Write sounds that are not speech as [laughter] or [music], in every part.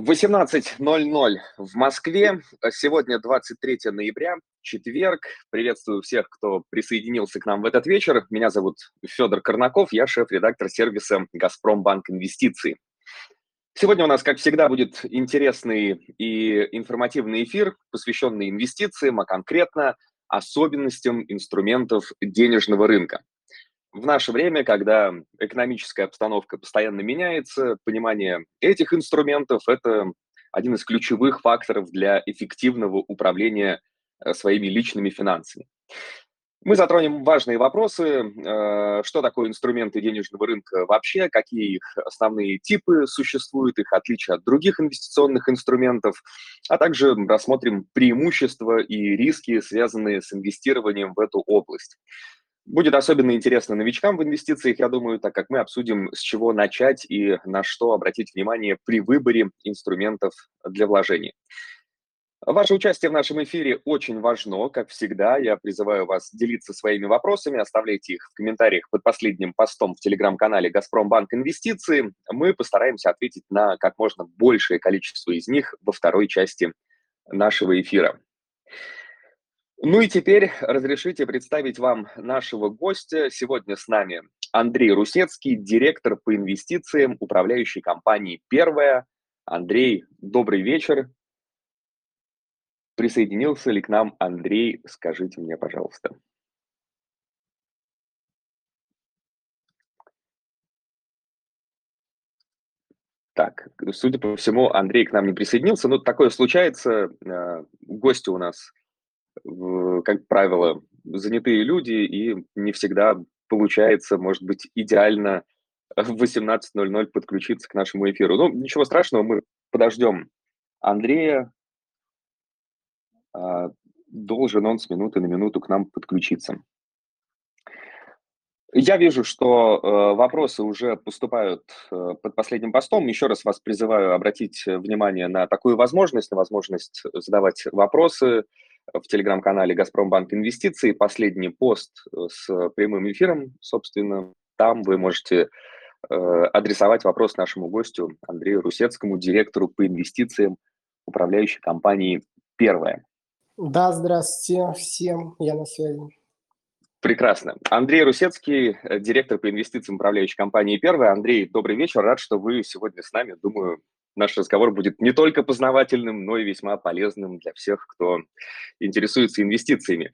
18.00 в Москве. Сегодня 23 ноября, четверг. Приветствую всех, кто присоединился к нам в этот вечер. Меня зовут Федор Корнаков, я шеф-редактор сервиса «Газпромбанк Инвестиции». Сегодня у нас, как всегда, будет интересный и информативный эфир, посвященный инвестициям, а конкретно особенностям инструментов денежного рынка в наше время, когда экономическая обстановка постоянно меняется, понимание этих инструментов – это один из ключевых факторов для эффективного управления э, своими личными финансами. Мы затронем важные вопросы, э, что такое инструменты денежного рынка вообще, какие их основные типы существуют, их отличия от других инвестиционных инструментов, а также рассмотрим преимущества и риски, связанные с инвестированием в эту область. Будет особенно интересно новичкам в инвестициях, я думаю, так как мы обсудим, с чего начать и на что обратить внимание при выборе инструментов для вложений. Ваше участие в нашем эфире очень важно, как всегда. Я призываю вас делиться своими вопросами, оставляйте их в комментариях под последним постом в телеграм-канале «Газпромбанк Инвестиции». Мы постараемся ответить на как можно большее количество из них во второй части нашего эфира. Ну и теперь разрешите представить вам нашего гостя. Сегодня с нами Андрей Русецкий, директор по инвестициям управляющей компании «Первая». Андрей, добрый вечер. Присоединился ли к нам Андрей? Скажите мне, пожалуйста. Так, судя по всему, Андрей к нам не присоединился. Но такое случается. Э, гости у нас как правило, занятые люди, и не всегда получается, может быть, идеально в 18.00 подключиться к нашему эфиру. Ну, ничего страшного, мы подождем Андрея. А, должен он с минуты на минуту к нам подключиться. Я вижу, что э, вопросы уже поступают э, под последним постом. Еще раз вас призываю обратить внимание на такую возможность, на возможность задавать вопросы, в телеграм-канале «Газпромбанк Инвестиции». Последний пост э, с прямым эфиром, собственно, там вы можете э, адресовать вопрос нашему гостю Андрею Русецкому, директору по инвестициям управляющей компании «Первая». Да, здравствуйте всем, я на связи. Прекрасно. Андрей Русецкий, э, директор по инвестициям управляющей компании «Первая». Андрей, добрый вечер, рад, что вы сегодня с нами. Думаю, наш разговор будет не только познавательным, но и весьма полезным для всех, кто интересуется инвестициями.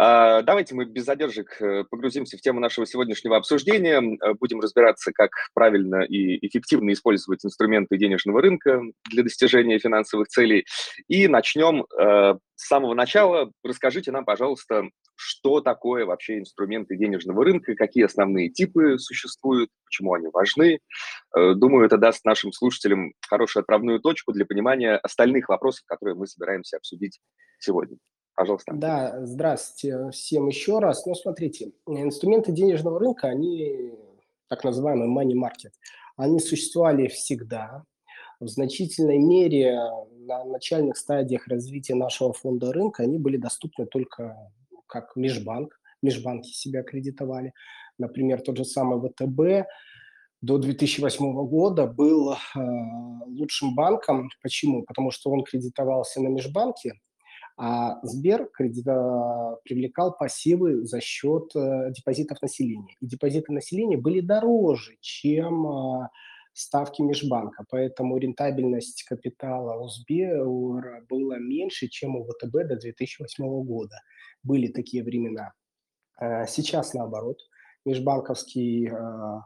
А, давайте мы без задержек э, погрузимся в тему нашего сегодняшнего обсуждения. Э, будем разбираться, как правильно и эффективно использовать инструменты денежного рынка для достижения финансовых целей. И начнем э, с самого начала. Расскажите нам, пожалуйста, что такое вообще инструменты денежного рынка, какие основные типы существуют, почему они важны. Думаю, это даст нашим слушателям хорошую отправную точку для понимания остальных вопросов, которые мы собираемся обсудить сегодня. Пожалуйста. Да, здравствуйте всем еще раз. Ну, смотрите, инструменты денежного рынка, они так называемый money market, они существовали всегда. В значительной мере на начальных стадиях развития нашего фонда рынка они были доступны только как межбанк. Межбанки себя кредитовали. Например, тот же самый ВТБ до 2008 года был э, лучшим банком. Почему? Потому что он кредитовался на межбанке, а Сбер привлекал пассивы за счет э, депозитов населения. И депозиты населения были дороже, чем а, ставки межбанка, поэтому рентабельность капитала у Сбера была меньше, чем у ВТБ до 2008 года. Были такие времена. А сейчас наоборот. Межбанковский а,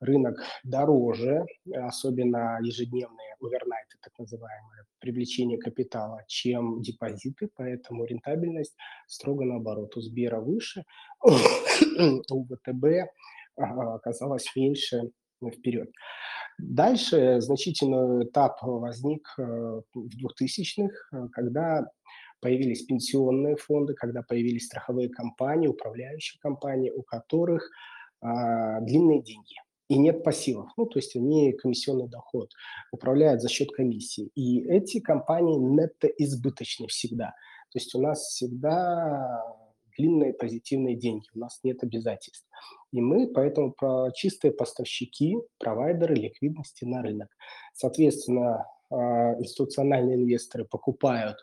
рынок дороже, особенно ежедневные овернайты, так называемые, привлечение капитала, чем депозиты, поэтому рентабельность строго наоборот. У Сбера выше, [coughs] у ВТБ оказалось меньше вперед. Дальше значительный этап возник э, в 2000-х, э, когда появились пенсионные фонды, когда появились страховые компании, управляющие компании, у которых а, длинные деньги и нет пассивов. Ну, то есть они комиссионный доход управляют за счет комиссии. И эти компании нетто-избыточны всегда. То есть у нас всегда длинные позитивные деньги, у нас нет обязательств. И мы поэтому про чистые поставщики, провайдеры ликвидности на рынок. Соответственно, а, институциональные инвесторы покупают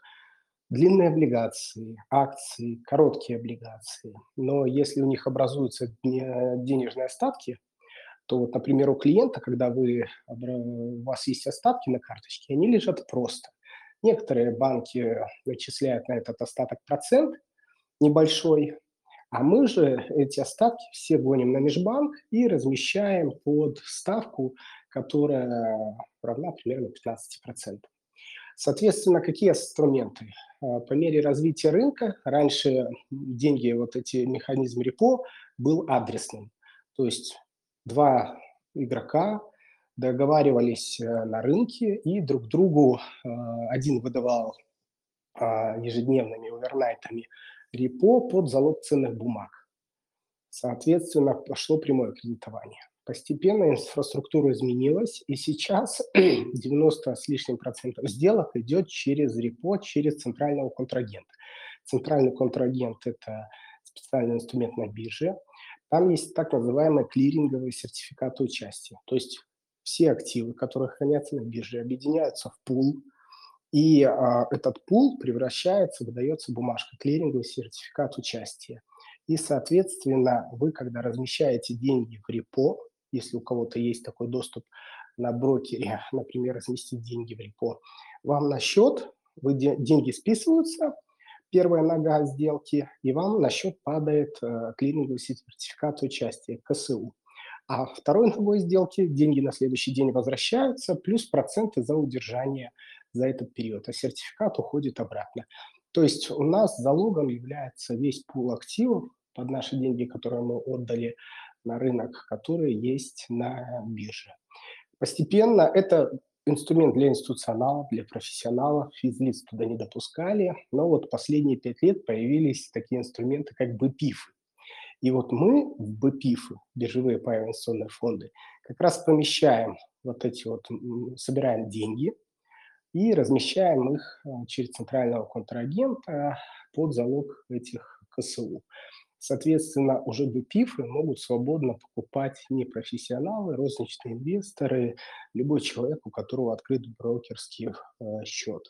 длинные облигации, акции, короткие облигации. Но если у них образуются денежные остатки, то вот, например, у клиента, когда вы, у вас есть остатки на карточке, они лежат просто. Некоторые банки начисляют на этот остаток процент небольшой, а мы же эти остатки все гоним на межбанк и размещаем под ставку, которая равна примерно 15%. Соответственно, какие инструменты? А, по мере развития рынка, раньше деньги, вот эти механизм репо был адресным. То есть два игрока договаривались э, на рынке и друг другу э, один выдавал а, ежедневными овернайтами репо под залог ценных бумаг. Соответственно, пошло прямое кредитование. Постепенно инфраструктура изменилась, и сейчас [clears throat] 90 с лишним процентов сделок идет через репо, через центрального контрагента. Центральный контрагент – это специальный инструмент на бирже. Там есть так называемые клиринговые сертификаты участия. То есть все активы, которые хранятся на бирже, объединяются в пул, и а, этот пул превращается, выдается бумажка, клиринговый сертификат участия. И, соответственно, вы, когда размещаете деньги в репо, если у кого-то есть такой доступ на брокере, [laughs] например, разместить деньги в репо, вам на счет вы де- деньги списываются, первая нога сделки, и вам на счет падает э, клиринговый сертификат участия, КСУ. А второй ногой сделки деньги на следующий день возвращаются, плюс проценты за удержание за этот период, а сертификат уходит обратно. То есть у нас залогом является весь пул активов под наши деньги, которые мы отдали на рынок, которые есть на бирже. Постепенно это инструмент для институционалов, для профессионалов, физлиц туда не допускали, но вот последние пять лет появились такие инструменты, как БПИФ. И вот мы в БПИФы, биржевые паевые инвестиционные фонды, как раз помещаем вот эти вот, собираем деньги и размещаем их э, через центрального контрагента под залог этих КСУ. Соответственно, уже БПИФы могут свободно покупать не профессионалы, розничные инвесторы, любой человек, у которого открыт брокерский э, счет.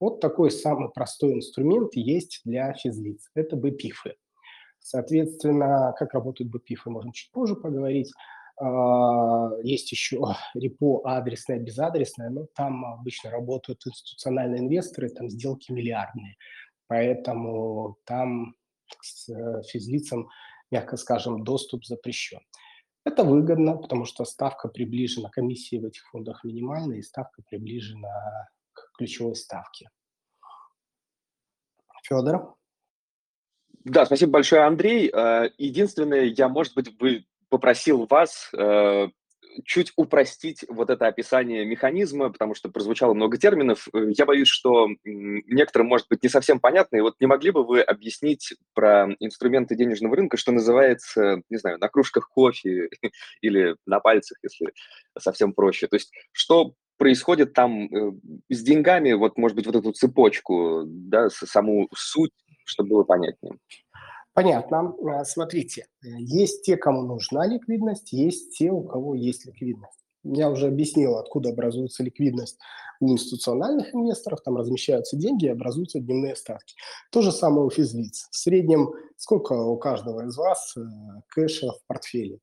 Вот такой самый простой инструмент есть для физлиц. Это БПИФы. Соответственно, как работают БПИФы, можем чуть позже поговорить. А, есть еще [laughs] репо адресное, безадресное, но там обычно работают институциональные инвесторы, там сделки миллиардные. Поэтому там физлицам, мягко скажем, доступ запрещен. Это выгодно, потому что ставка приближена, комиссии в этих фондах минимальная, и ставка приближена к ключевой ставке. Федор? Да, спасибо большое, Андрей. Э, единственное, я, может быть, бы попросил вас э, чуть упростить вот это описание механизма, потому что прозвучало много терминов. Э, я боюсь, что некоторым может быть не совсем понятно. И вот не могли бы вы объяснить про инструменты денежного рынка, что называется, не знаю, на кружках кофе [laughs] или на пальцах, если совсем проще. То есть что происходит там э, с деньгами, вот, может быть, вот эту цепочку, да, саму суть, чтобы было понятнее. Понятно. А, смотрите, есть те, кому нужна ликвидность, есть те, у кого есть ликвидность. Я уже объяснил, откуда образуется ликвидность у институциональных инвесторов, там размещаются деньги и образуются дневные ставки. То же самое у физлиц. В среднем сколько у каждого из вас э, кэша в портфеле?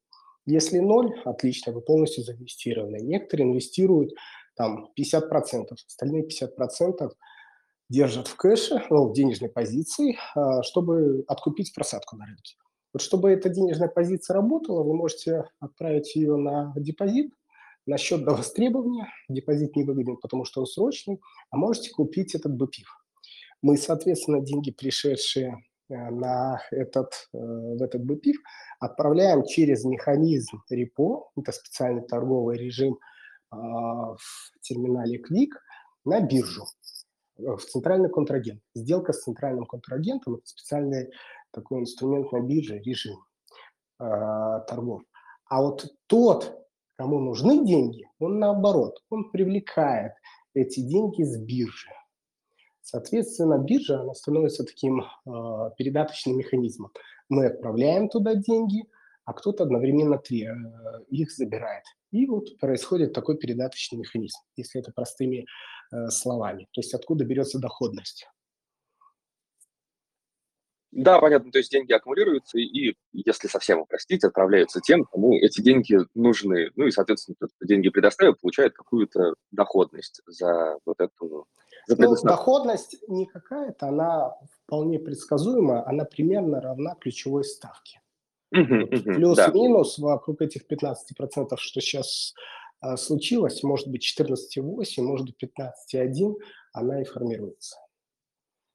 Если ноль, отлично, вы полностью заинвестированы. Некоторые инвестируют там 50%, остальные 50% держат в кэше, ну, в денежной позиции, а, чтобы откупить просадку на рынке. Вот чтобы эта денежная позиция работала, вы можете отправить ее на депозит, на счет до востребования. Депозит не выгоден, потому что он срочный, а можете купить этот БПИФ. Мы, соответственно, деньги, пришедшие э, на этот, э, в этот БПИФ, отправляем через механизм репо, это специальный торговый режим а, в терминале Quick, на биржу. Э, в центральный контрагент. Сделка с центральным контрагентом – это специальный такой инструмент на бирже, режим э, торгов. А вот тот, кому нужны деньги, он наоборот, он привлекает эти деньги с биржи. Соответственно, биржа она становится таким э, передаточным механизмом. Мы отправляем туда деньги, а кто-то одновременно три э, их забирает. И вот происходит такой передаточный механизм, если это простыми словами. То есть откуда берется доходность. Да, понятно, то есть деньги аккумулируются, и если совсем упростить, отправляются тем, кому эти деньги нужны. Ну и, соответственно, тот, кто деньги предоставил, получает какую-то доходность за вот эту... За ну, доходность не какая-то, она вполне предсказуема, она примерно равна ключевой ставке. Uh-huh, вот uh-huh, Плюс-минус да. вокруг этих 15%, что сейчас случилось, может быть 14,8, может быть 15,1, она и формируется.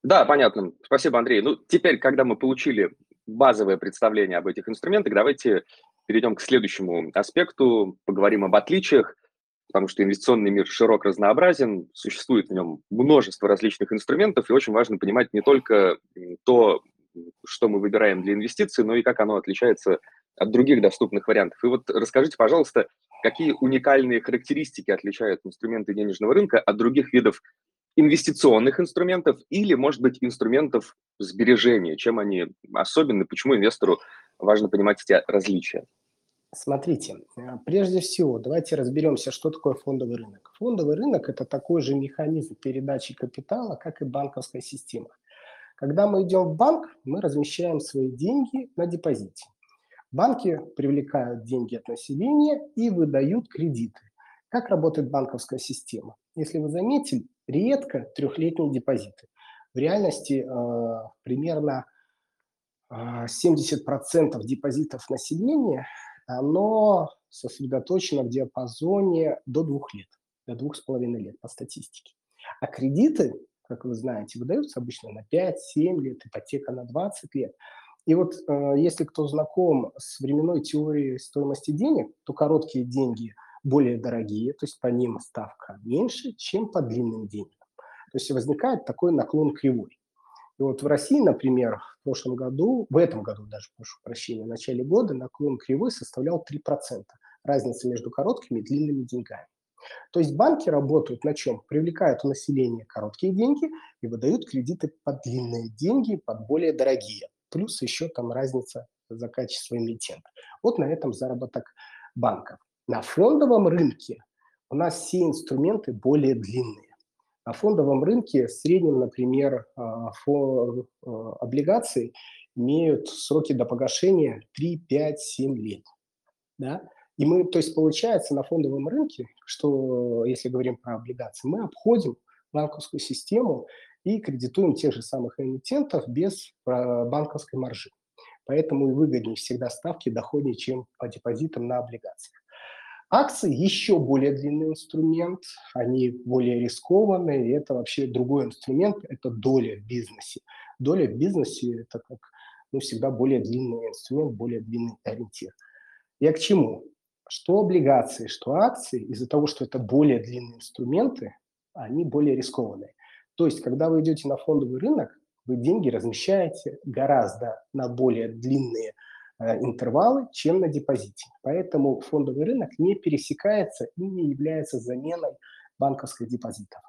Да, понятно. Спасибо, Андрей. Ну, теперь, когда мы получили базовое представление об этих инструментах, давайте перейдем к следующему аспекту, поговорим об отличиях, потому что инвестиционный мир широк, разнообразен, существует в нем множество различных инструментов, и очень важно понимать не только то, что мы выбираем для инвестиций, но и как оно отличается от других доступных вариантов. И вот расскажите, пожалуйста, какие уникальные характеристики отличают инструменты денежного рынка от других видов инвестиционных инструментов или, может быть, инструментов сбережения? Чем они особенны? Почему инвестору важно понимать эти различия? Смотрите, э, прежде всего, давайте разберемся, что такое фондовый рынок. Фондовый рынок – это такой же механизм передачи капитала, как и банковская система. Когда мы идем в банк, мы размещаем свои деньги на депозите. Банки привлекают деньги от населения и выдают кредиты. Как работает банковская система? Если вы заметили, редко трехлетние депозиты. В реальности э, примерно э, 70% депозитов населения, оно сосредоточено в диапазоне до двух лет, до двух с половиной лет по статистике. А кредиты, как вы знаете, выдаются обычно на 5-7 лет, ипотека на 20 лет. И вот э, если кто знаком с временной теорией стоимости денег, то короткие деньги – более дорогие, то есть по ним ставка меньше, чем по длинным деньгам. То есть возникает такой наклон кривой. И вот в России, например, в прошлом году, в этом году даже, прошу прощения, в начале года наклон кривой составлял 3%. Разница между короткими и длинными деньгами. То есть банки работают на чем? Привлекают у населения короткие деньги и выдают кредиты под длинные деньги, под более дорогие. Плюс еще там разница за качество эмитента. Вот на этом заработок банков. На фондовом рынке у нас все инструменты более длинные. На фондовом рынке в среднем, например, а, а, облигации имеют сроки до погашения 3, 5, 7 лет. Да? И мы, то есть получается на фондовом рынке, что если говорим про облигации, мы обходим банковскую систему и кредитуем тех же самых эмитентов без а, банковской маржи. Поэтому и выгоднее всегда ставки доходнее, чем по депозитам на облигациях. Акции еще более длинный инструмент, они более рискованные, и это вообще другой инструмент, это доля в бизнесе. Доля в бизнесе – это как ну, всегда более длинный инструмент, более длинный ориентир. Я к чему? Что облигации, что акции, из-за того, что это более длинные инструменты, они более рискованные. То есть, когда вы идете на фондовый рынок, вы деньги размещаете гораздо на более длинные Э, интервалы, чем на депозите. Поэтому фондовый рынок не пересекается и не является заменой банковских депозитов.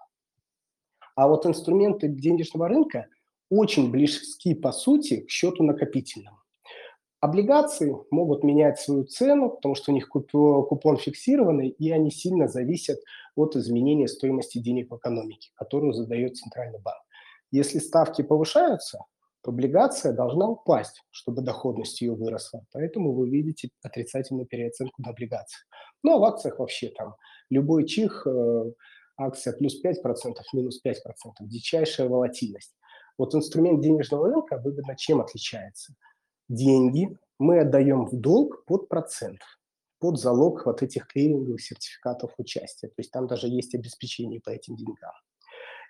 А вот инструменты денежного рынка очень близки по сути к счету накопительному. Облигации могут менять свою цену, потому что у них купон фиксированный, и они сильно зависят от изменения стоимости денег в экономике, которую задает Центральный банк. Если ставки повышаются, облигация должна упасть, чтобы доходность ее выросла. Поэтому вы видите отрицательную переоценку на облигациях. Ну, а в акциях вообще там любой чих, э, акция плюс 5%, минус 5%, дичайшая волатильность. Вот инструмент денежного рынка выгодно чем отличается? Деньги мы отдаем в долг под процент, под залог вот этих клиринговых сертификатов участия. То есть там даже есть обеспечение по этим деньгам.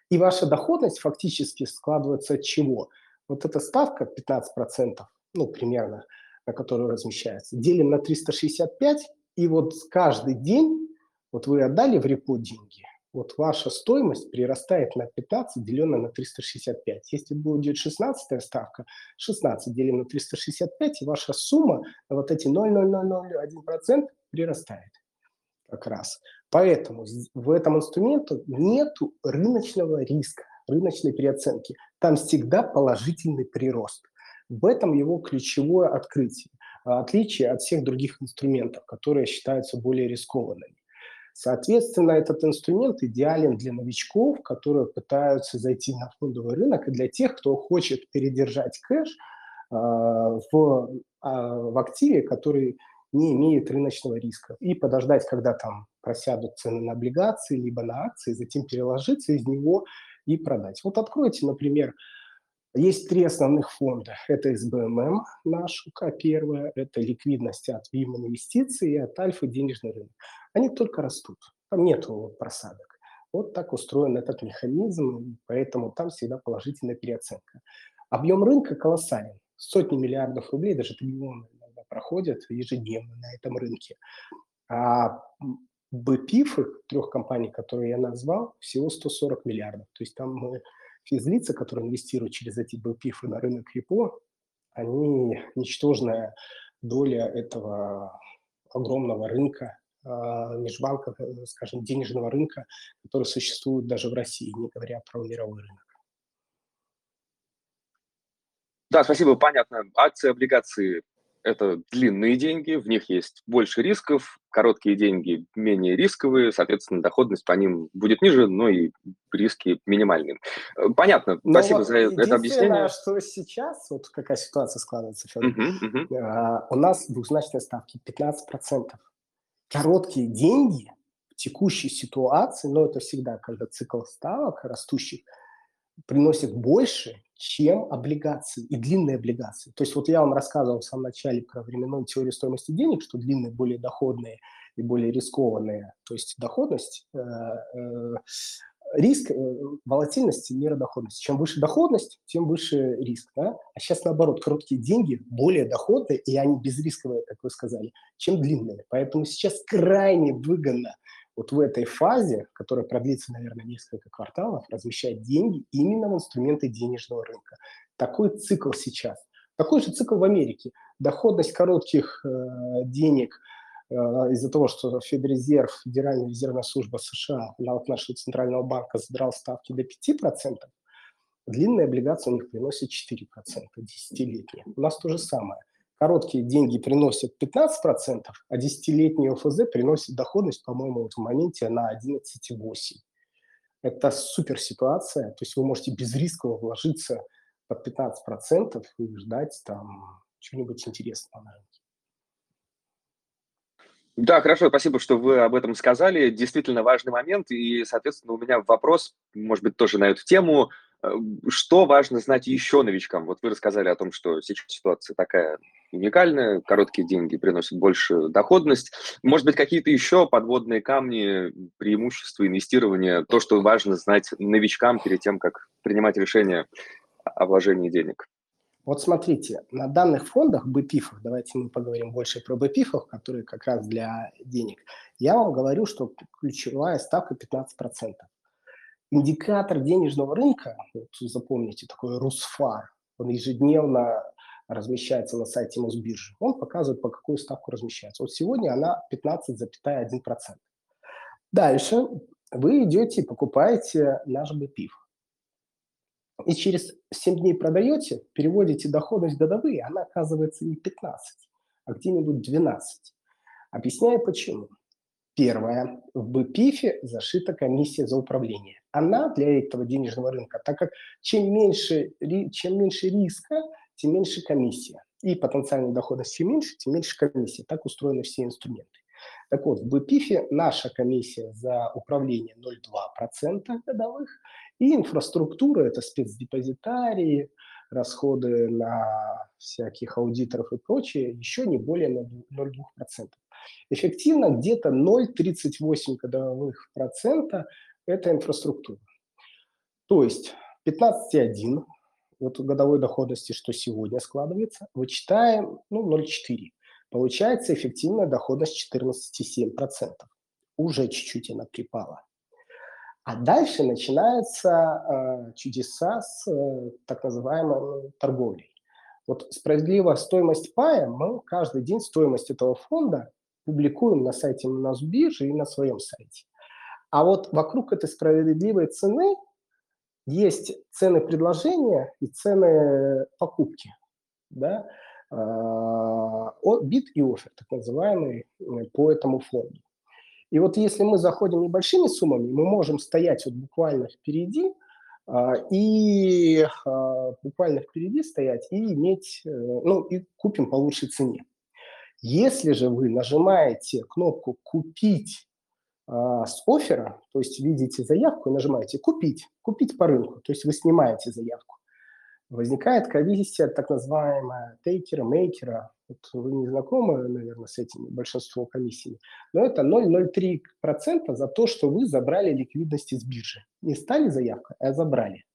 И ваша доходность фактически складывается от чего? вот эта ставка 15%, ну, примерно, на которую размещается, делим на 365, и вот каждый день, вот вы отдали в репо деньги, вот ваша стоимость прирастает на 15, деленное на 365. Если будет 16 ставка, 16 делим на 365, и ваша сумма на вот эти 0,0001% прирастает как раз. Поэтому в этом инструменте нет рыночного риска рыночной переоценки. Там всегда положительный прирост. В этом его ключевое открытие. отличие от всех других инструментов, которые считаются более рискованными. Соответственно, этот инструмент идеален для новичков, которые пытаются зайти на фондовый рынок, и для тех, кто хочет передержать кэш э, в, э, в активе, который не имеет рыночного риска, и подождать, когда там просядут цены на облигации, либо на акции, затем переложиться из него и продать. Вот откройте, например, есть три основных фонда. Это СБММ, наш УК первая, это ликвидность от ВИМ инвестиций и от Альфа денежный рынок. Они только растут, там нет просадок. Вот так устроен этот механизм, поэтому там всегда положительная переоценка. Объем рынка колоссален. Сотни миллиардов рублей, даже триллионы иногда проходят ежедневно на этом рынке. А БПИФ, трех компаний, которые я назвал, всего 140 миллиардов. То есть там мы физлица, которые инвестируют через эти БПИФы на рынок РИПО, они ничтожная доля этого огромного рынка, а, межбанков, э, скажем, денежного рынка, который существует даже в России, не говоря про мировой рынок. Да, спасибо, понятно. Акции, облигации это длинные деньги, в них есть больше рисков, короткие деньги менее рисковые, соответственно, доходность по ним будет ниже, но и риски минимальные. Э, понятно, но спасибо вот за это объяснение. что сейчас, вот какая ситуация складывается, Федор, uh-huh, uh-huh. у нас двухзначные ставки 15%. Короткие деньги в текущей ситуации, но это всегда, когда цикл ставок растущих, приносят больше, чем облигации и длинные облигации. То есть вот я вам рассказывал в самом начале про временную теорию стоимости денег, что длинные более доходные и более рискованные. То есть доходность, э, э, риск, э, волатильность, мера доходности. Чем выше доходность, тем выше риск. Да? А сейчас наоборот, короткие деньги более доходные, и они безрисковые, как вы сказали, чем длинные. Поэтому сейчас крайне выгодно вот в этой фазе, которая продлится, наверное, несколько кварталов, размещать деньги именно в инструменты денежного рынка. Такой цикл сейчас. Такой же цикл в Америке. Доходность коротких э, денег э, из-за того, что Федрезерв, Федеральная резервная служба США, от нашего центрального банка задрал ставки до 5%, длинные облигации у них приносят 4%, десятилетние. У нас то же самое – короткие деньги приносят 15%, а десятилетний ОФЗ приносит доходность, по-моему, вот в моменте на 11,8%. Это супер ситуация, то есть вы можете без риска вложиться под 15% и ждать там чего-нибудь интересного на рынке. Да, хорошо, спасибо, что вы об этом сказали. Действительно важный момент. И, соответственно, у меня вопрос, может быть, тоже на эту тему. Э, что важно знать еще новичкам? Вот вы рассказали о том, что сейчас ситуация такая уникальная, короткие деньги приносят больше доходность. Может быть, какие-то еще подводные камни, преимущества инвестирования, то, что важно знать новичкам перед тем, как принимать решение о вложении денег? Вот смотрите, на данных фондах БПИФов, давайте мы поговорим больше про БПИФов, которые как раз для денег, я вам говорю, что ключевая ставка 15%. Индикатор денежного рынка, вот запомните, такой Русфар, он ежедневно размещается на сайте Мосбиржи, он показывает, по какую ставку размещается. Вот сегодня она 15,1%. Дальше вы идете и покупаете наш БПИФ. И через 7 дней продаете, переводите доходность годовые, она оказывается не 15, а где-нибудь 12. Объясняю почему. Первое. В БПИФе зашита комиссия за управление. Она для этого денежного рынка, так как чем меньше, чем меньше риска, тем меньше комиссия. И потенциальная доходность чем меньше, тем меньше комиссия. Так устроены все инструменты. Так вот, в БПИФе наша комиссия за управление 0,2% годовых, и инфраструктура – это спецдепозитарии, расходы на всяких аудиторов и прочее, еще не более 0,2%. Эффективно где-то 0,38 годовых процента – это инфраструктура. То есть 15,1 вот годовой доходности, что сегодня складывается, вычитаем ну, 0,4. Получается эффективная доходность 14,7%. Уже чуть-чуть она припала. А дальше начинаются э, чудеса с э, так называемой торговлей. Вот справедливая стоимость пая, мы каждый день стоимость этого фонда публикуем на сайте Мосбиржи и на своем сайте. А вот вокруг этой справедливой цены есть цены предложения и цены покупки. Да? бит и офер, так называемый, по этому фонду. И вот если мы заходим небольшими суммами, мы можем стоять вот буквально впереди, а, и а, буквально впереди стоять и иметь, э, ну, и купим по лучшей цене. Если же вы нажимаете кнопку «Купить» а, с оффера, то есть видите заявку и нажимаете «Купить», «Купить по рынку», то есть вы снимаете заявку, возникает комиссия так называемая тейкера, мейкера. Вот вы не знакомы, наверное, с этими, большинство комиссий. Но это 0,03% за то, что вы забрали ликвидность из биржи. Не стали заявкой, а забрали.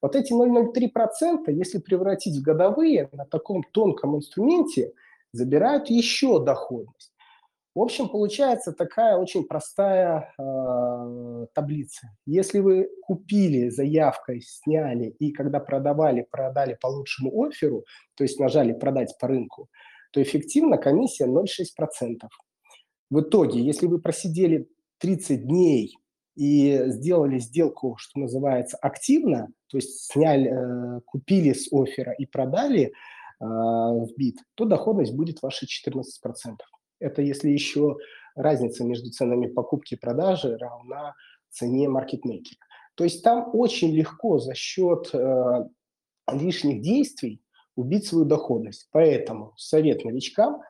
Вот эти 0,03%, если превратить в годовые, на таком тонком инструменте, забирают еще доходность. В общем, получается такая очень простая э, таблица. Если вы купили заявкой, сняли и когда продавали, продали по лучшему оферу, то есть нажали продать по рынку, то эффективно комиссия 0,6%. В итоге, если вы просидели 30 дней и сделали сделку, что называется, активно, то есть сняли, э, купили с оффера и продали э, в бит, то доходность будет ваша 14%. Это если еще разница между ценами покупки и продажи равна цене маркетмейкера. То есть там очень легко за счет э, лишних действий убить свою доходность. Поэтому совет новичкам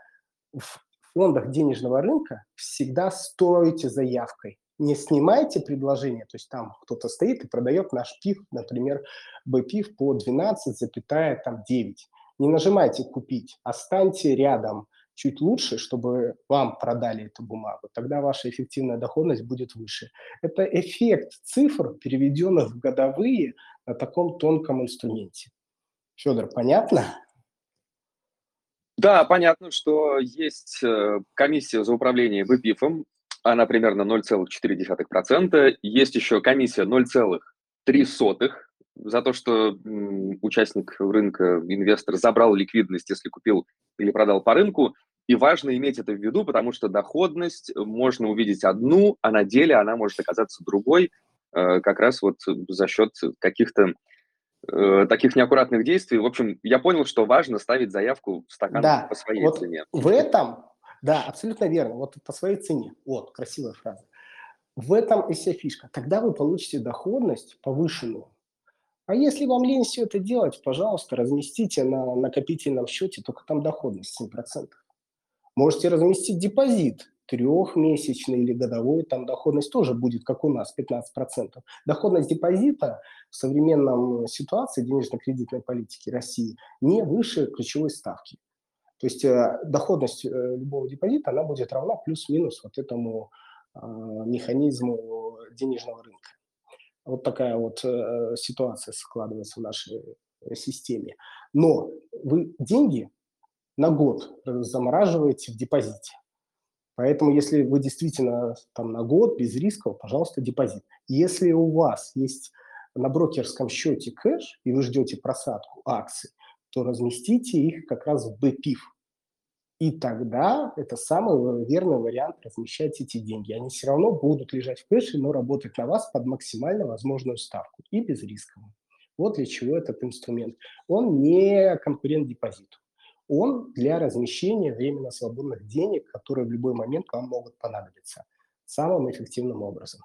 в фондах денежного рынка всегда стойте заявкой. Не снимайте предложение, то есть там кто-то стоит и продает наш пив, например, бпив по 12,9. Не нажимайте «Купить», останьте рядом – чуть лучше, чтобы вам продали эту бумагу, тогда ваша эффективная доходность будет выше. Это эффект цифр, переведенных в годовые на таком тонком инструменте. Федор, понятно? Да, понятно, что есть э, комиссия за управление ВПИФом, она примерно 0,4%. Есть еще комиссия 0,3 за то, что участник рынка, инвестор забрал ликвидность, если купил или продал по рынку. И важно иметь это в виду, потому что доходность можно увидеть одну, а на деле она может оказаться другой, э, как раз вот за счет каких-то э, таких неаккуратных действий. В общем, я понял, что важно ставить заявку в стакан да, по своей вот цене. В этом, да, абсолютно верно, вот по своей цене. Вот, красивая фраза. В этом и вся фишка. Тогда вы получите доходность повышенную. А если вам лень все это делать, пожалуйста, разместите на накопительном счете, только там доходность 7%. Можете разместить депозит трехмесячный или годовой, там доходность тоже будет, как у нас, 15%. Доходность депозита в современном ситуации денежно-кредитной политики России не выше ключевой ставки. То есть э, доходность э, любого депозита, она будет равна плюс-минус вот этому э, механизму денежного рынка. Вот такая вот э, ситуация складывается в нашей э, системе. Но вы деньги на год замораживаете в депозите. Поэтому, если вы действительно там на год без рисков, пожалуйста, депозит. Если у вас есть на брокерском счете кэш, и вы ждете просадку акций, то разместите их как раз в BPIF. И тогда это самый верный вариант размещать эти деньги. Они все равно будут лежать в кэше, но работать на вас под максимально возможную ставку и без риска. Вот для чего этот инструмент. Он не конкурент депозиту он для размещения временно свободных денег, которые в любой момент вам могут понадобиться самым эффективным образом.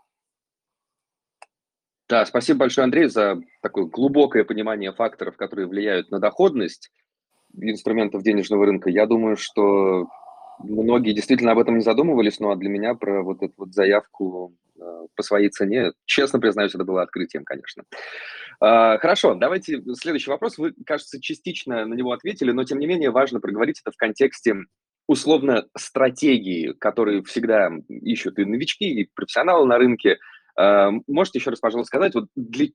Да, спасибо большое, Андрей, за такое глубокое понимание факторов, которые влияют на доходность инструментов денежного рынка. Я думаю, что многие действительно об этом не задумывались, но для меня про вот эту вот заявку э, по своей цене, честно признаюсь, это было открытием, конечно. А, хорошо, давайте следующий вопрос. Вы, кажется, частично на него ответили, но тем не менее важно проговорить это в контексте условно стратегии, которые всегда ищут и новички, и профессионалы на рынке. А, можете еще раз, пожалуйста, сказать, вот для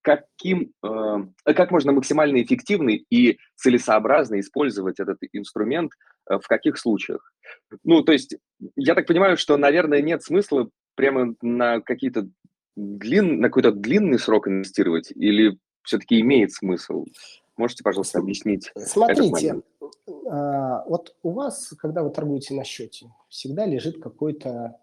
каким, а, как можно максимально эффективно и целесообразно использовать этот инструмент в каких случаях? Ну, то есть, я так понимаю, что, наверное, нет смысла прямо на какие-то длин, на какой-то длинный срок инвестировать или все-таки имеет смысл? Можете, пожалуйста, объяснить? Смотрите, а, вот у вас, когда вы торгуете на счете, всегда лежит какой-то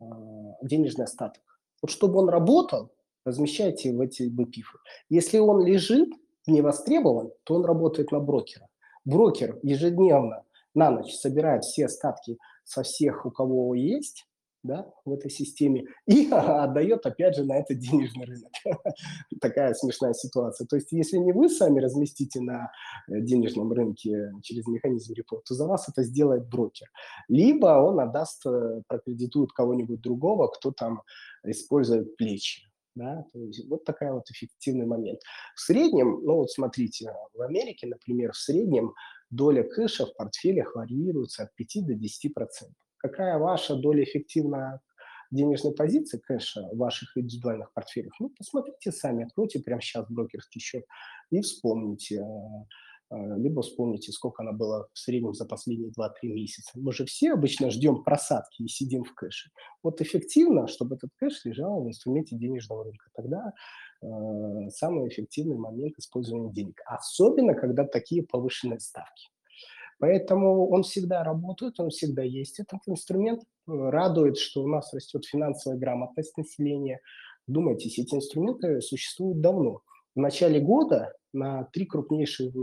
а, денежный остаток. Вот чтобы он работал, размещайте в эти БПИФы. Если он лежит, не востребован, то он работает на брокера. Брокер ежедневно на ночь собирает все остатки со всех, у кого есть, да, в этой системе, и [laughs] отдает опять же на это денежный рынок. [laughs] Такая смешная ситуация. То есть если не вы сами разместите на э, денежном рынке через механизм репо, то за вас это сделает брокер. Либо он отдаст, э, прокредитует кого-нибудь другого, кто там использует плечи. Да? То есть вот такая вот эффективный момент. В среднем, ну вот смотрите, в Америке, например, в среднем доля кэша в портфелях варьируется от 5 до 10 процентов какая ваша доля эффективна денежной позиции кэша в ваших индивидуальных портфелях, ну, посмотрите сами, откройте прямо сейчас брокерский счет и вспомните, э, э, либо вспомните, сколько она была в среднем за последние 2-3 месяца. Мы же все обычно ждем просадки и сидим в кэше. Вот эффективно, чтобы этот кэш лежал в инструменте денежного рынка. Тогда э, самый эффективный момент использования денег. Особенно, когда такие повышенные ставки. Поэтому он всегда работает, он всегда есть этот инструмент. Радует, что у нас растет финансовая грамотность населения. Думайте, эти инструменты существуют давно. В начале года на три крупнейших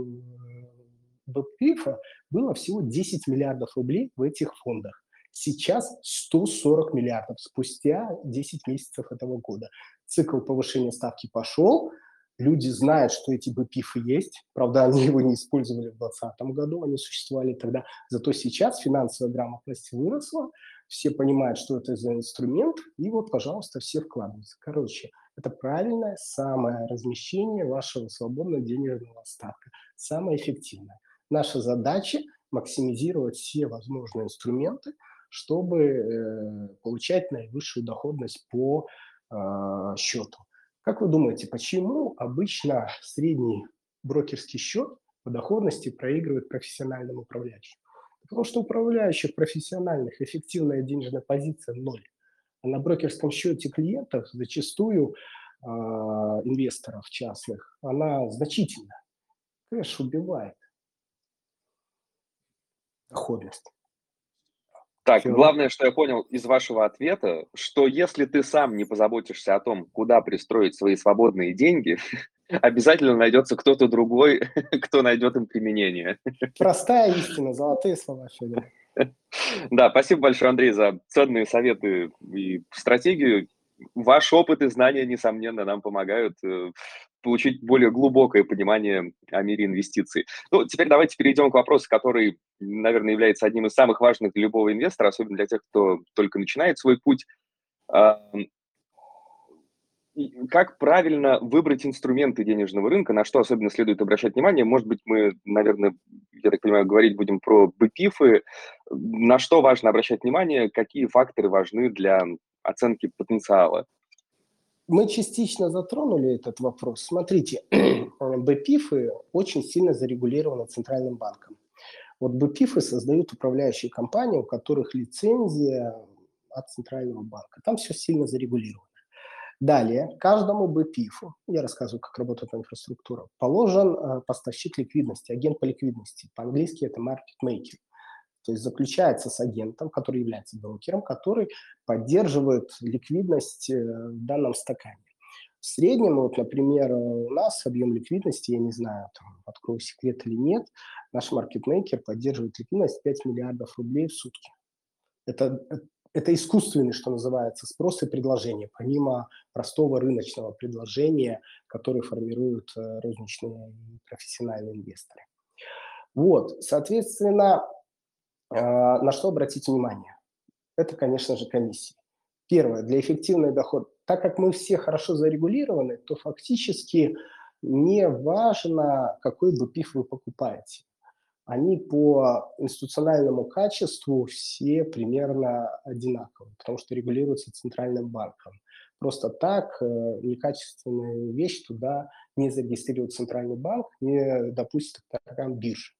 БПИФа было всего 10 миллиардов рублей в этих фондах. Сейчас 140 миллиардов спустя 10 месяцев этого года. Цикл повышения ставки пошел, Люди знают, что эти БПИФы есть. Правда, они его не использовали в 2020 году, они существовали тогда. Зато сейчас финансовая грамотность выросла, все понимают, что это за инструмент, и вот, пожалуйста, все вкладываются. Короче, это правильное самое размещение вашего свободного денежного остатка, самое эффективное. Наша задача – максимизировать все возможные инструменты, чтобы э, получать наивысшую доходность по э, счету. Как вы думаете, почему обычно средний брокерский счет по доходности проигрывает профессиональным управляющим? Потому что управляющих профессиональных эффективная денежная позиция ноль. А на брокерском счете клиентов зачастую э, инвесторов частных она значительна. Кэш убивает доходность. Так, Всё. главное, что я понял из вашего ответа, что если ты сам не позаботишься о том, куда пристроить свои свободные деньги, [laughs] обязательно найдется кто-то другой, [laughs] кто найдет им применение. [laughs] Простая истина, золотые слова, Федор. Да, спасибо большое, Андрей, за ценные советы и стратегию. Ваш опыт и знания, несомненно, нам помогают э, получить более глубокое понимание о мире инвестиций. Ну, теперь давайте перейдем к вопросу, который, наверное, является одним из самых важных для любого инвестора, особенно для тех, кто только начинает свой путь. Как правильно выбрать инструменты денежного рынка, на что особенно следует обращать внимание? Может быть, мы, наверное, я так понимаю, говорить будем про БПИФы. На что важно обращать внимание, какие факторы важны для оценки потенциала? Мы частично затронули этот вопрос. Смотрите, [clears throat] БПИФы очень сильно зарегулированы Центральным банком. Вот БПИФы создают управляющие компании, у которых лицензия от Центрального банка. Там все сильно зарегулировано. Далее, каждому БПИФу, я рассказываю, как работает инфраструктура, положен э, поставщик ликвидности, агент по ликвидности. По-английски это market maker. То есть заключается с агентом, который является брокером, который поддерживает ликвидность э, в данном стакане. В среднем, вот, например, у нас объем ликвидности, я не знаю, там, открою секрет или нет, наш маркетмейкер поддерживает ликвидность 5 миллиардов рублей в сутки. Это, это искусственный, что называется, спрос и предложение, помимо простого рыночного предложения, которое формируют э, розничные профессиональные инвесторы. Вот, соответственно, на что обратить внимание? Это, конечно же, комиссия. Первое, для эффективной доход. Так как мы все хорошо зарегулированы, то фактически не важно, какой бы пиф вы покупаете. Они по институциональному качеству все примерно одинаковые, потому что регулируются Центральным банком. Просто так э, некачественную вещь туда не зарегистрирует Центральный банк, не допустит программ биржи.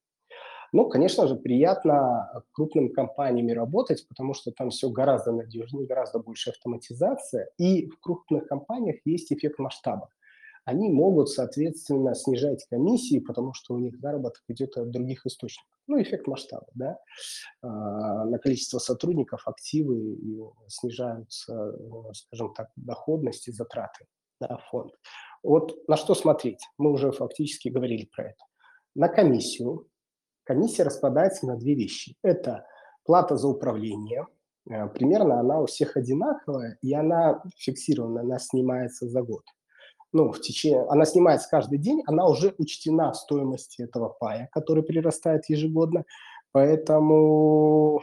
Ну, конечно же, приятно крупными компаниями работать, потому что там все гораздо надежнее, гораздо больше автоматизация, и в крупных компаниях есть эффект масштаба. Они могут, соответственно, снижать комиссии, потому что у них заработок идет от других источников. Ну, эффект масштаба, да. А, на количество сотрудников активы и снижаются, скажем так, доходности, затраты на фонд. Вот на что смотреть? Мы уже фактически говорили про это. На комиссию, комиссия распадается на две вещи. Это плата за управление, э, примерно она у всех одинаковая, и она фиксирована, она снимается за год. Ну, в течение, она снимается каждый день, она уже учтена в стоимости этого пая, который прирастает ежегодно, поэтому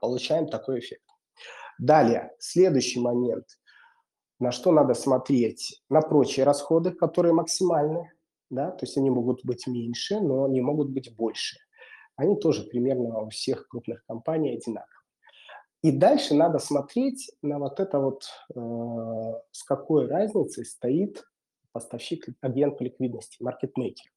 получаем такой эффект. Далее, следующий момент. На что надо смотреть? На прочие расходы, которые максимальны, да, то есть они могут быть меньше, но они могут быть больше. Они тоже примерно у всех крупных компаний одинаковые. И дальше надо смотреть на вот это вот, э, с какой разницей стоит поставщик, агент по ликвидности, маркетмейкер.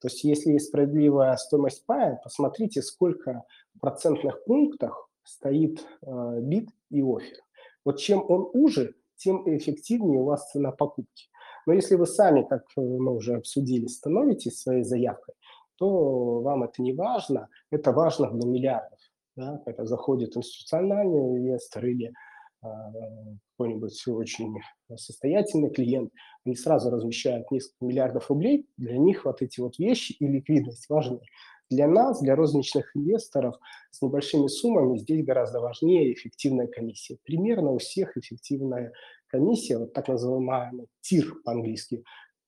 То есть если есть справедливая стоимость пая, посмотрите, сколько в процентных пунктах стоит э, бит и офер. Вот чем он уже, тем эффективнее у вас цена покупки. Но если вы сами, как мы уже обсудили, становитесь своей заявкой, то вам это не важно, это важно для миллиардов. Да, когда заходит институциональный инвестор или э, какой-нибудь очень состоятельный клиент, они сразу размещают несколько миллиардов рублей, для них вот эти вот вещи и ликвидность важны. Для нас, для розничных инвесторов с небольшими суммами здесь гораздо важнее эффективная комиссия. Примерно у всех эффективная комиссия, вот так называемая TIR по-английски,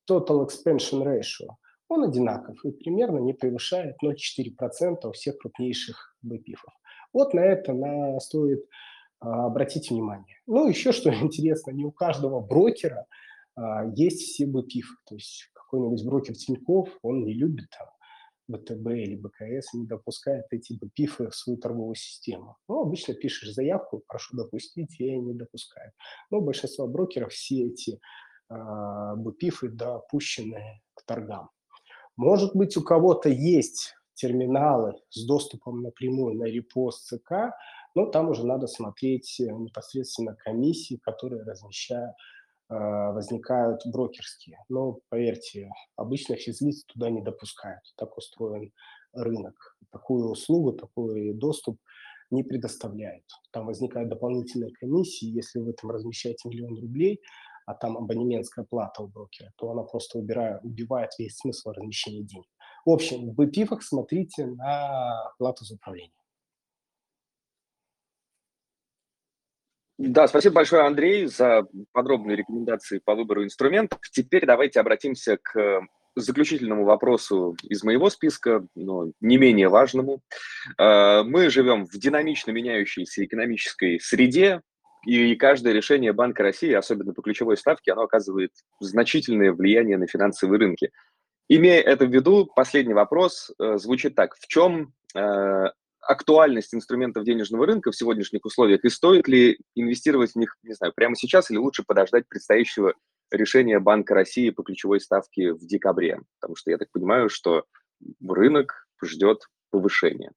Total Expansion Ratio, он одинаков и примерно не превышает 0,4% у всех крупнейших БПИФов. Вот на это на, стоит а, обратить внимание. Ну, еще что [laughs] интересно, не у каждого брокера а, есть все БПИФы. То есть какой-нибудь брокер Тиньков, он не любит там ВТБ или БКС не допускает эти БПИФы в свою торговую систему. Ну, обычно пишешь заявку, прошу допустить, я не допускаю. Но большинство брокеров все эти э, БПИФы допущены к торгам. Может быть, у кого-то есть терминалы с доступом напрямую на репост ЦК, но там уже надо смотреть непосредственно комиссии, которые размещают Э, возникают брокерские. Но, поверьте, обычных физлиц туда не допускают. Так устроен рынок. Такую услугу, такой доступ не предоставляют. Там возникает дополнительная комиссия, если вы там размещаете миллион рублей, а там абонементская плата у брокера, то она просто убирает, убивает весь смысл размещения денег. В общем, в БПИФах смотрите на плату за управление. Да, спасибо большое, Андрей, за подробные рекомендации по выбору инструментов. Теперь давайте обратимся к заключительному вопросу из моего списка, но не менее важному. Э, мы живем в динамично меняющейся экономической среде, и каждое решение Банка России, особенно по ключевой ставке, оно оказывает значительное влияние на финансовые рынки. Имея это в виду, последний вопрос э, звучит так. В чем э, актуальность инструментов денежного рынка в сегодняшних условиях и стоит ли инвестировать в них, не знаю, прямо сейчас или лучше подождать предстоящего решения Банка России по ключевой ставке в декабре? Потому что я так понимаю, что рынок ждет повышения.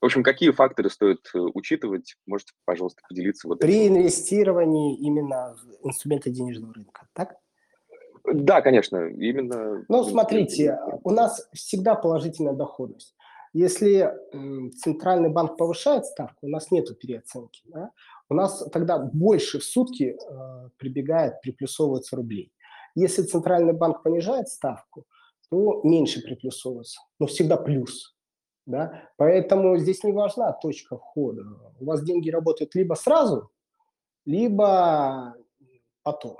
В общем, какие факторы стоит э, учитывать? Можете, пожалуйста, поделиться вот При этим. инвестировании именно в инструменты денежного рынка, так? Да, конечно, именно. Ну, смотрите, у нас всегда положительная доходность. Если центральный банк повышает ставку, у нас нет переоценки. Да? У нас тогда больше в сутки э, прибегает, приплюсовывается рублей. Если центральный банк понижает ставку, то меньше приплюсовывается, но всегда плюс. Да? Поэтому здесь не важна точка входа. У вас деньги работают либо сразу, либо потом.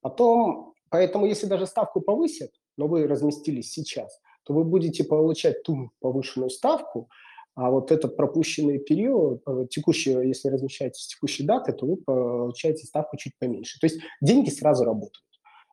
Потом, поэтому если даже ставку повысят, но вы разместились сейчас, то вы будете получать ту повышенную ставку, а вот этот пропущенный период, э, текущий, если размещаете с текущей даты, то вы получаете ставку чуть поменьше. То есть деньги сразу работают.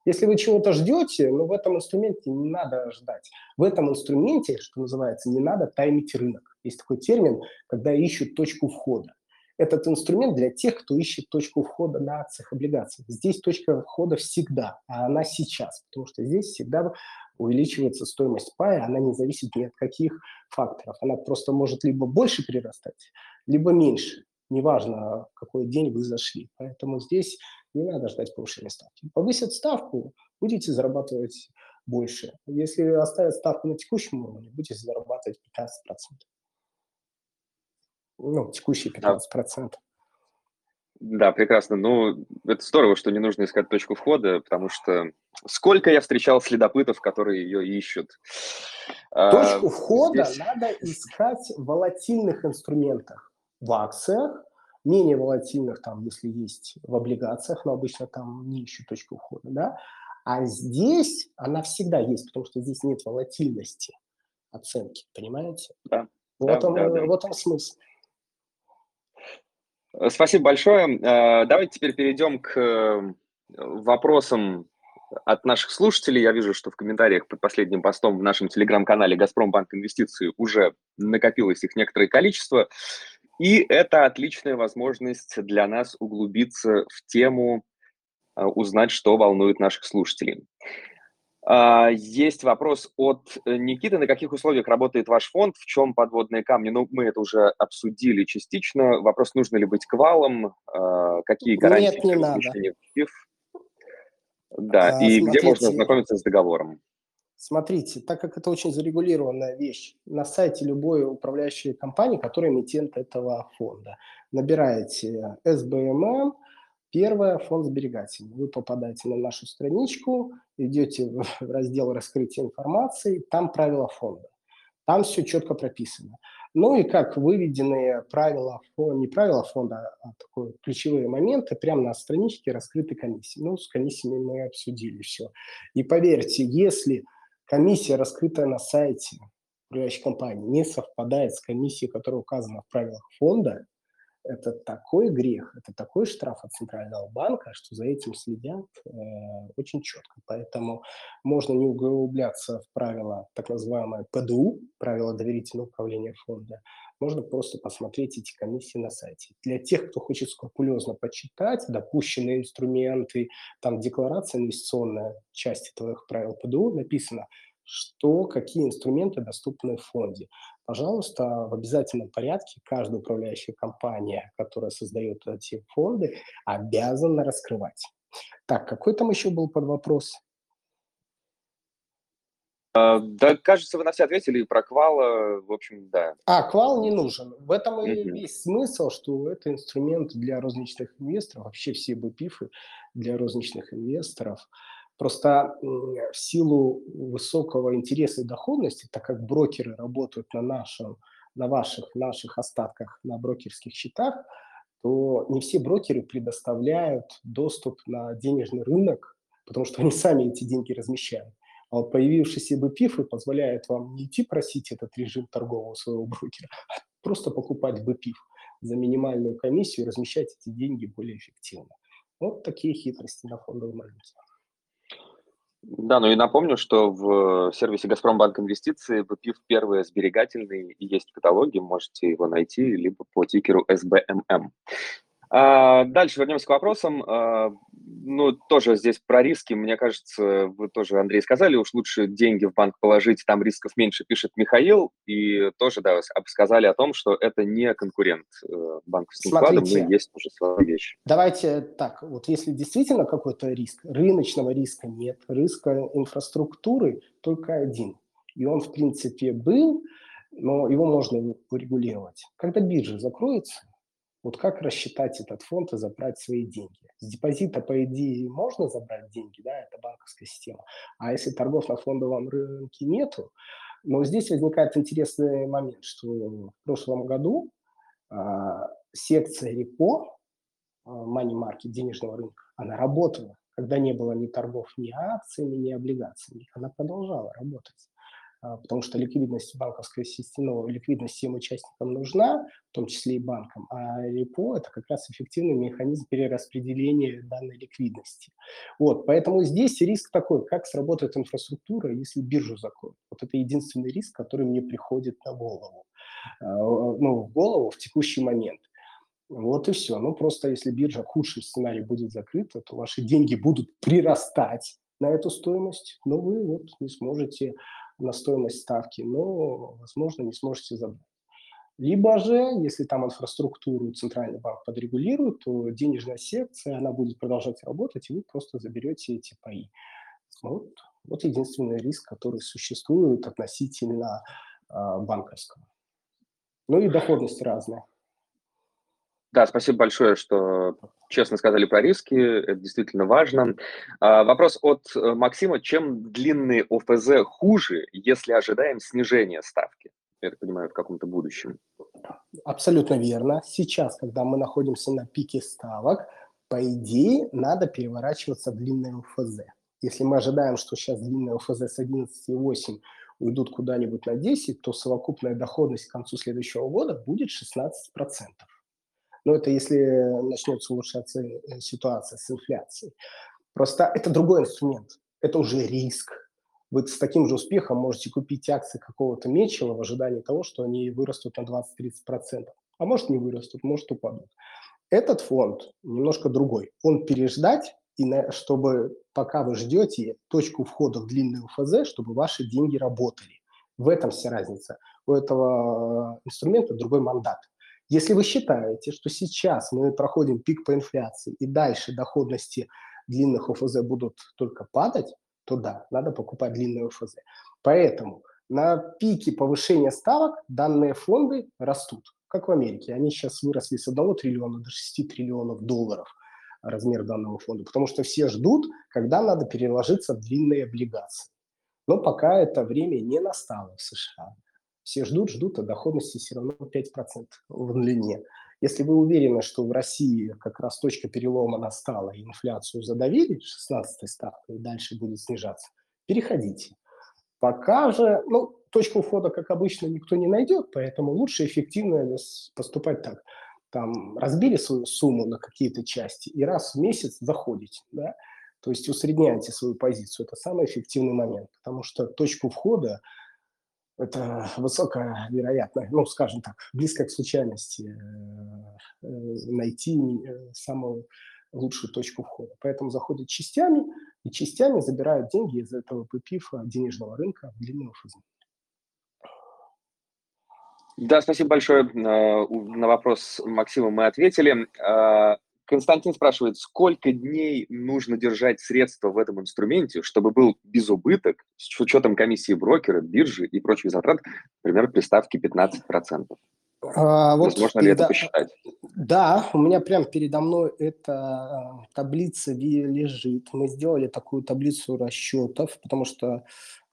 Если вы чего-то ждете, ну, в этом инструменте не надо ждать. В этом инструменте, что называется, не надо таймить рынок. Есть такой термин, когда ищут точку входа. Этот инструмент для тех, кто ищет точку входа на акциях, облигациях. Здесь точка входа всегда, а она сейчас, потому что здесь всегда увеличивается стоимость пая, она не зависит ни от каких факторов. Она просто может либо больше прирастать, либо меньше. Неважно, в какой день вы зашли. Поэтому здесь не надо ждать повышения ставки. Повысят ставку, будете зарабатывать больше. Если оставят ставку на текущем уровне, будете зарабатывать 15%. Ну, текущие 15%. Да, прекрасно. Ну, это здорово, что не нужно искать точку входа, потому что Сколько я встречал следопытов, которые ее ищут. Точку а, входа здесь... надо искать в волатильных инструментах, в акциях, менее волатильных, там, если есть в облигациях, но обычно там не ищут точку входа, да, а здесь она всегда есть, потому что здесь нет волатильности оценки, понимаете? Да. Вот, да, он, да, да. вот он смысл. Спасибо большое. Э, давайте теперь перейдем к э, вопросам от наших слушателей. Я вижу, что в комментариях под последним постом в нашем телеграм-канале «Газпромбанк Инвестиции» уже накопилось их некоторое количество. И это отличная возможность для нас углубиться в тему, э, узнать, что волнует наших слушателей. А, есть вопрос от э, Никиты. На каких условиях работает ваш фонд? В чем подводные камни? Ну, мы это уже обсудили частично. Вопрос, нужно ли быть квалом? А, какие гарантии Нет, не надо. ПИФ? Да, а, и смотрите, где можно ознакомиться с договором? Смотрите, так как это очень зарегулированная вещь, на сайте любой управляющей компании, которая эмитент этого фонда, набираете SBMM, Первое – фонд сберегательный. Вы попадаете на нашу страничку, идете в [laughs] раздел раскрытия информации, там правила фонда. Там все четко прописано. Ну и как выведенные правила, не правила фонда, а такие ключевые моменты прямо на страничке раскрыты комиссии. Ну, с комиссиями мы обсудили все. И поверьте, если комиссия, раскрытая на сайте управляющей компании, не совпадает с комиссией, которая указана в правилах фонда, это такой грех, это такой штраф от Центрального банка, что за этим следят э, очень четко. Поэтому можно не углубляться в правила, так называемое ПДУ, правила доверительного управления фонда, можно просто посмотреть эти комиссии на сайте. Для тех, кто хочет скрупулезно почитать допущенные инструменты, там декларация инвестиционная, часть этого правил ПДУ написано, что какие инструменты доступны в фонде пожалуйста, в обязательном порядке каждая управляющая компания, которая создает эти фонды, обязана раскрывать. Так, какой там еще был под вопрос? А, да, кажется, вы на все ответили про квал, в общем, да. А, квал не нужен. В этом и mm-hmm. весь смысл, что это инструмент для розничных инвесторов, вообще все БПИФы для розничных инвесторов – Просто в силу высокого интереса и доходности, так как брокеры работают на, нашем, на ваших, наших остатках на брокерских счетах, то не все брокеры предоставляют доступ на денежный рынок, потому что [laughs] они сами эти деньги размещают. А вот появившиеся БПИФы позволяют вам не идти просить этот режим торгового своего брокера, [laughs] а просто покупать БПИФ за минимальную комиссию и размещать эти деньги более эффективно. Вот такие хитрости на фондовом рынке. Да, ну и напомню, что в сервисе «Газпромбанк Инвестиции» ВПИФ первый сберегательный и есть в каталоге, можете его найти либо по тикеру SBMM. А, дальше вернемся к вопросам. А, ну, тоже здесь про риски, мне кажется, вы тоже, Андрей, сказали, уж лучше деньги в банк положить, там рисков меньше, пишет Михаил, и тоже, да, сказали о том, что это не конкурент э, банковским вкладам, но есть уже своя вещь. Давайте так, вот если действительно какой-то риск, рыночного риска нет, риска инфраструктуры только один, и он, в принципе, был, но его можно урегулировать. Когда биржа закроется, вот как рассчитать этот фонд и забрать свои деньги? С депозита, по идее, можно забрать деньги, да, это банковская система. А если торгов на фондовом рынке нету, но здесь возникает интересный момент, что в прошлом году а, секция репо, а, money market, денежного рынка, она работала, когда не было ни торгов ни акциями, ни облигациями. Она продолжала работать. А, потому что ликвидность банковской системы, ну, ликвидность всем участникам нужна, в том числе и банкам, а репо – это как раз эффективный механизм перераспределения данной ликвидности. Вот, поэтому здесь риск такой, как сработает инфраструктура, если биржу закроют. Вот это единственный риск, который мне приходит на голову, а, ну, в голову в текущий момент. Вот и все. Ну, просто если биржа, худший сценарий будет закрыта, то ваши деньги будут прирастать на эту стоимость, но вы вот не сможете на стоимость ставки, но, возможно, не сможете забрать. Либо же, если там инфраструктуру Центральный банк подрегулирует, то денежная секция, она будет продолжать работать, и вы просто заберете эти паи. Вот, вот единственный риск, который существует относительно э, банковского. Ну и доходность разная. Да, спасибо большое, что честно сказали про риски. Это действительно важно. А, вопрос от э, Максима. Чем длинные ОФЗ хуже, если ожидаем снижения ставки? Я так понимаю, в каком-то будущем. Абсолютно верно. Сейчас, когда мы находимся на пике ставок, по идее, надо переворачиваться в длинное ОФЗ. Если мы ожидаем, что сейчас длинное ОФЗ с 11,8 уйдут куда-нибудь на 10, то совокупная доходность к концу следующего года будет 16%. Но это если начнется улучшаться э, ситуация с инфляцией. Просто это другой инструмент, это уже риск. Вы с таким же успехом можете купить акции какого-то Мечела в ожидании того, что они вырастут на 20-30%. А может не вырастут, может упадут. Этот фонд немножко другой. Он переждать, и на, чтобы пока вы ждете точку входа в длинный УФЗ, чтобы ваши деньги работали. В этом вся разница. У этого э, инструмента другой мандат. Если вы считаете, что сейчас мы проходим пик по инфляции и дальше доходности длинных ОФЗ будут только падать, то да, надо покупать длинные ОФЗ. Поэтому на пике повышения ставок данные фонды растут, как в Америке. Они сейчас выросли с 1 триллиона до 6 триллионов долларов размер данного фонда, потому что все ждут, когда надо переложиться в длинные облигации. Но пока это время не настало в США. Все ждут, ждут, а доходности все равно 5% в длине. Если вы уверены, что в России как раз точка перелома настала, и инфляцию задавили 16 ставкой, и дальше будет снижаться, переходите. Пока же, ну, точку входа, как обычно, никто не найдет, поэтому лучше эффективно поступать так. Там разбили свою сумму на какие-то части и раз в месяц заходите, да, то есть усредняете свою позицию. Это самый эффективный момент, потому что точку входа это высокая вероятность, ну, скажем так, близко к случайности э, э, найти э, самую лучшую точку входа. Поэтому заходят частями, и частями забирают деньги из этого ППИФа денежного рынка в длинную ФЗ. Да, спасибо большое. На вопрос Максима мы ответили. Константин спрашивает, сколько дней нужно держать средства в этом инструменте, чтобы был безубыток с учетом комиссии брокера, биржи и прочих затрат, например, при ставке 15%? А, вот Возможно ли это посчитать? Да, у меня прямо передо мной эта а, таблица лежит. Мы сделали такую таблицу расчетов, потому что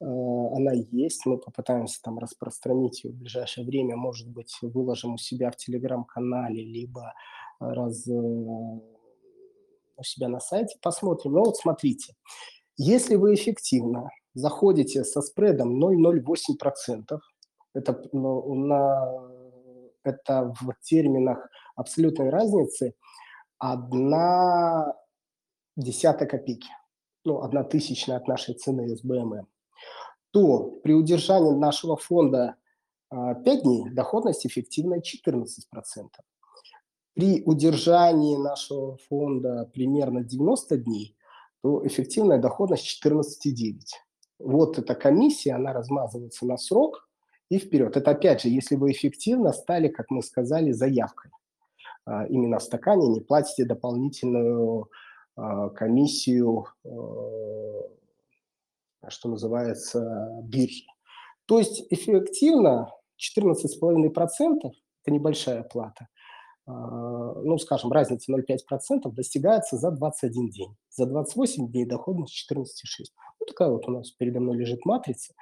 э, она есть. Мы попытаемся там распространить ее в ближайшее время. Может быть, выложим у себя в телеграм-канале, либо раз э, у себя на сайте, посмотрим. Ну вот смотрите, если вы эффективно заходите со спредом 0,08%, это, ну, на, это в терминах абсолютной разницы одна десятая копейки, ну, одна тысячная от нашей цены СБМ, то при удержании нашего фонда 5 а, дней доходность эффективная 14%. При удержании нашего фонда примерно 90 дней, то эффективная доходность 14,9. Вот эта комиссия, она размазывается на срок и вперед. Это опять же, если вы эффективно стали, как мы сказали, заявкой. А, именно в стакане не платите дополнительную а, комиссию, а, что называется, биржи. То есть эффективно 14,5% – это небольшая плата. А, ну, скажем, разница 0,5% достигается за 21 день. За 28 дней доходность 14,6. Ну, такая вот у нас передо мной лежит матрица.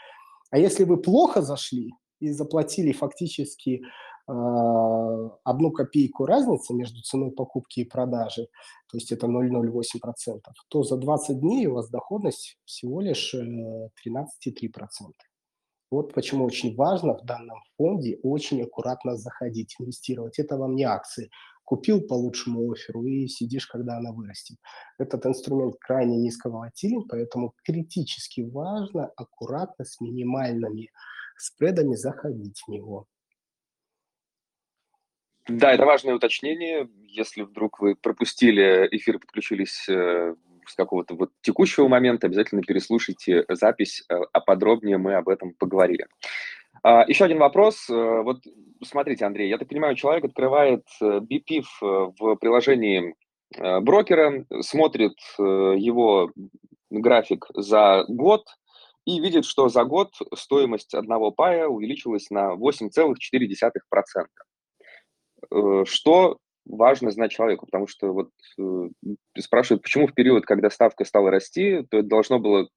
А если вы плохо зашли и заплатили фактически э, одну копейку разницы между ценой покупки и продажи, то есть это 0,08%, то за 20 дней у вас доходность всего лишь 13,3%. Вот почему очень важно в данном фонде очень аккуратно заходить, инвестировать. Это вам не акции. Купил по лучшему офферу и сидишь, когда она вырастет. Этот инструмент крайне низковолатилен, поэтому критически важно аккуратно с минимальными спредами заходить в него. Да, это важное уточнение. Если вдруг вы пропустили эфир, подключились э, с какого-то вот текущего момента, обязательно переслушайте запись, э, а подробнее мы об этом поговорили. А, еще один вопрос. Э, вот смотрите, Андрей, я так понимаю, человек открывает BPIF э, в приложении брокера, смотрит его график за год и видит, что за год стоимость одного пая увеличилась на 8,4%. Что важно знать человеку, потому что вот э, спрашивают, почему в период, когда ставка стала расти, то это должно было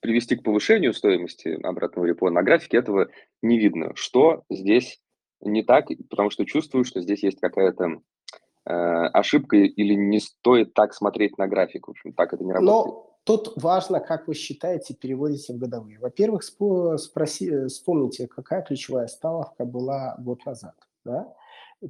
привести к повышению стоимости обратного репо. На графике этого не видно. Что здесь не так, потому что чувствую, что здесь есть какая-то э, ошибка или не стоит так смотреть на график. В общем, так это не работает. Но Тут важно, как вы считаете, переводите в годовые. Во-первых, спроси, вспомните, какая ключевая ставка была год назад. Да?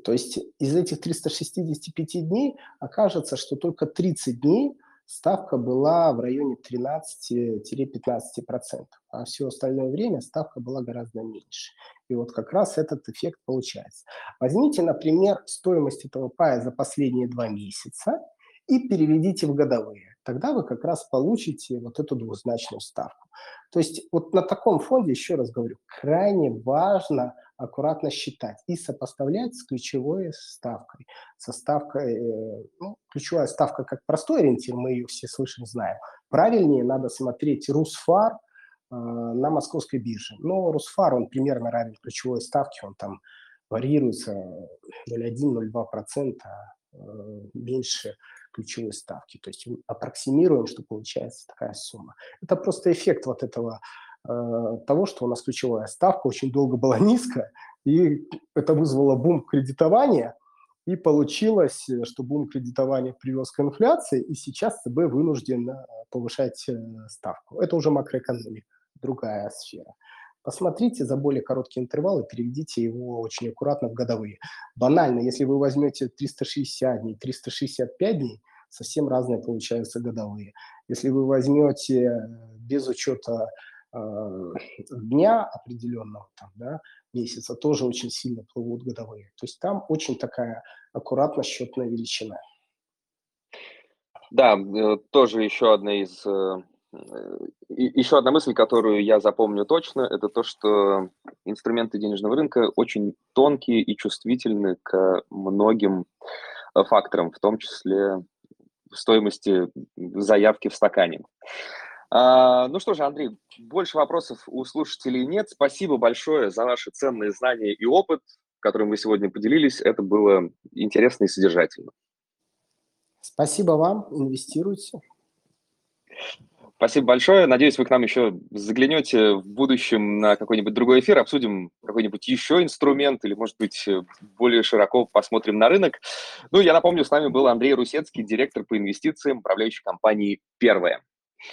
То есть из этих 365 дней окажется, что только 30 дней ставка была в районе 13-15%, а все остальное время ставка была гораздо меньше. И вот как раз этот эффект получается. Возьмите, например, стоимость этого пая за последние два месяца и переведите в годовые. Тогда вы как раз получите вот эту двузначную ставку. То есть вот на таком фонде, еще раз говорю, крайне важно аккуратно считать и сопоставлять с ключевой ставкой. Со ставкой, э, ну, ключевая ставка как простой ориентир, мы ее все слышим, знаем. Правильнее надо смотреть Русфар э, на московской бирже. Но Русфар, он примерно равен ключевой ставке, он там варьируется 0,1-0,2%, э, меньше ключевой ставки. То есть аппроксимируем, что получается такая сумма. Это просто эффект вот этого Э, того, что у нас ключевая ставка очень долго была [laughs] низкая, и это вызвало бум кредитования, и получилось, что бум кредитования привез к инфляции, и сейчас ЦБ вынужден э, повышать э, ставку. Это уже макроэкономика, другая сфера. Посмотрите за более короткий интервал и переведите его очень аккуратно в годовые. Банально, если вы возьмете 360 дней, 365 дней, совсем разные получаются годовые. Если вы возьмете без учета Э, дня определенного, там, да, месяца, тоже очень сильно плывут годовые. То есть там очень такая аккуратно счетная величина. Да, э, тоже еще одна из э, еще одна мысль, которую я запомню точно, это то, что инструменты денежного рынка очень тонкие и чувствительны к многим факторам, в том числе стоимости заявки в стакане. А, ну что же, Андрей, больше вопросов у слушателей нет. Спасибо большое за ваши ценные знания и опыт, которым вы сегодня поделились. Это было интересно и содержательно. Спасибо вам. Инвестируйте. Спасибо большое. Надеюсь, вы к нам еще заглянете в будущем на какой-нибудь другой эфир, обсудим какой-нибудь еще инструмент или, может быть, более широко посмотрим на рынок. Ну, я напомню, с нами был Андрей Русецкий, директор по инвестициям управляющей компании «Первая».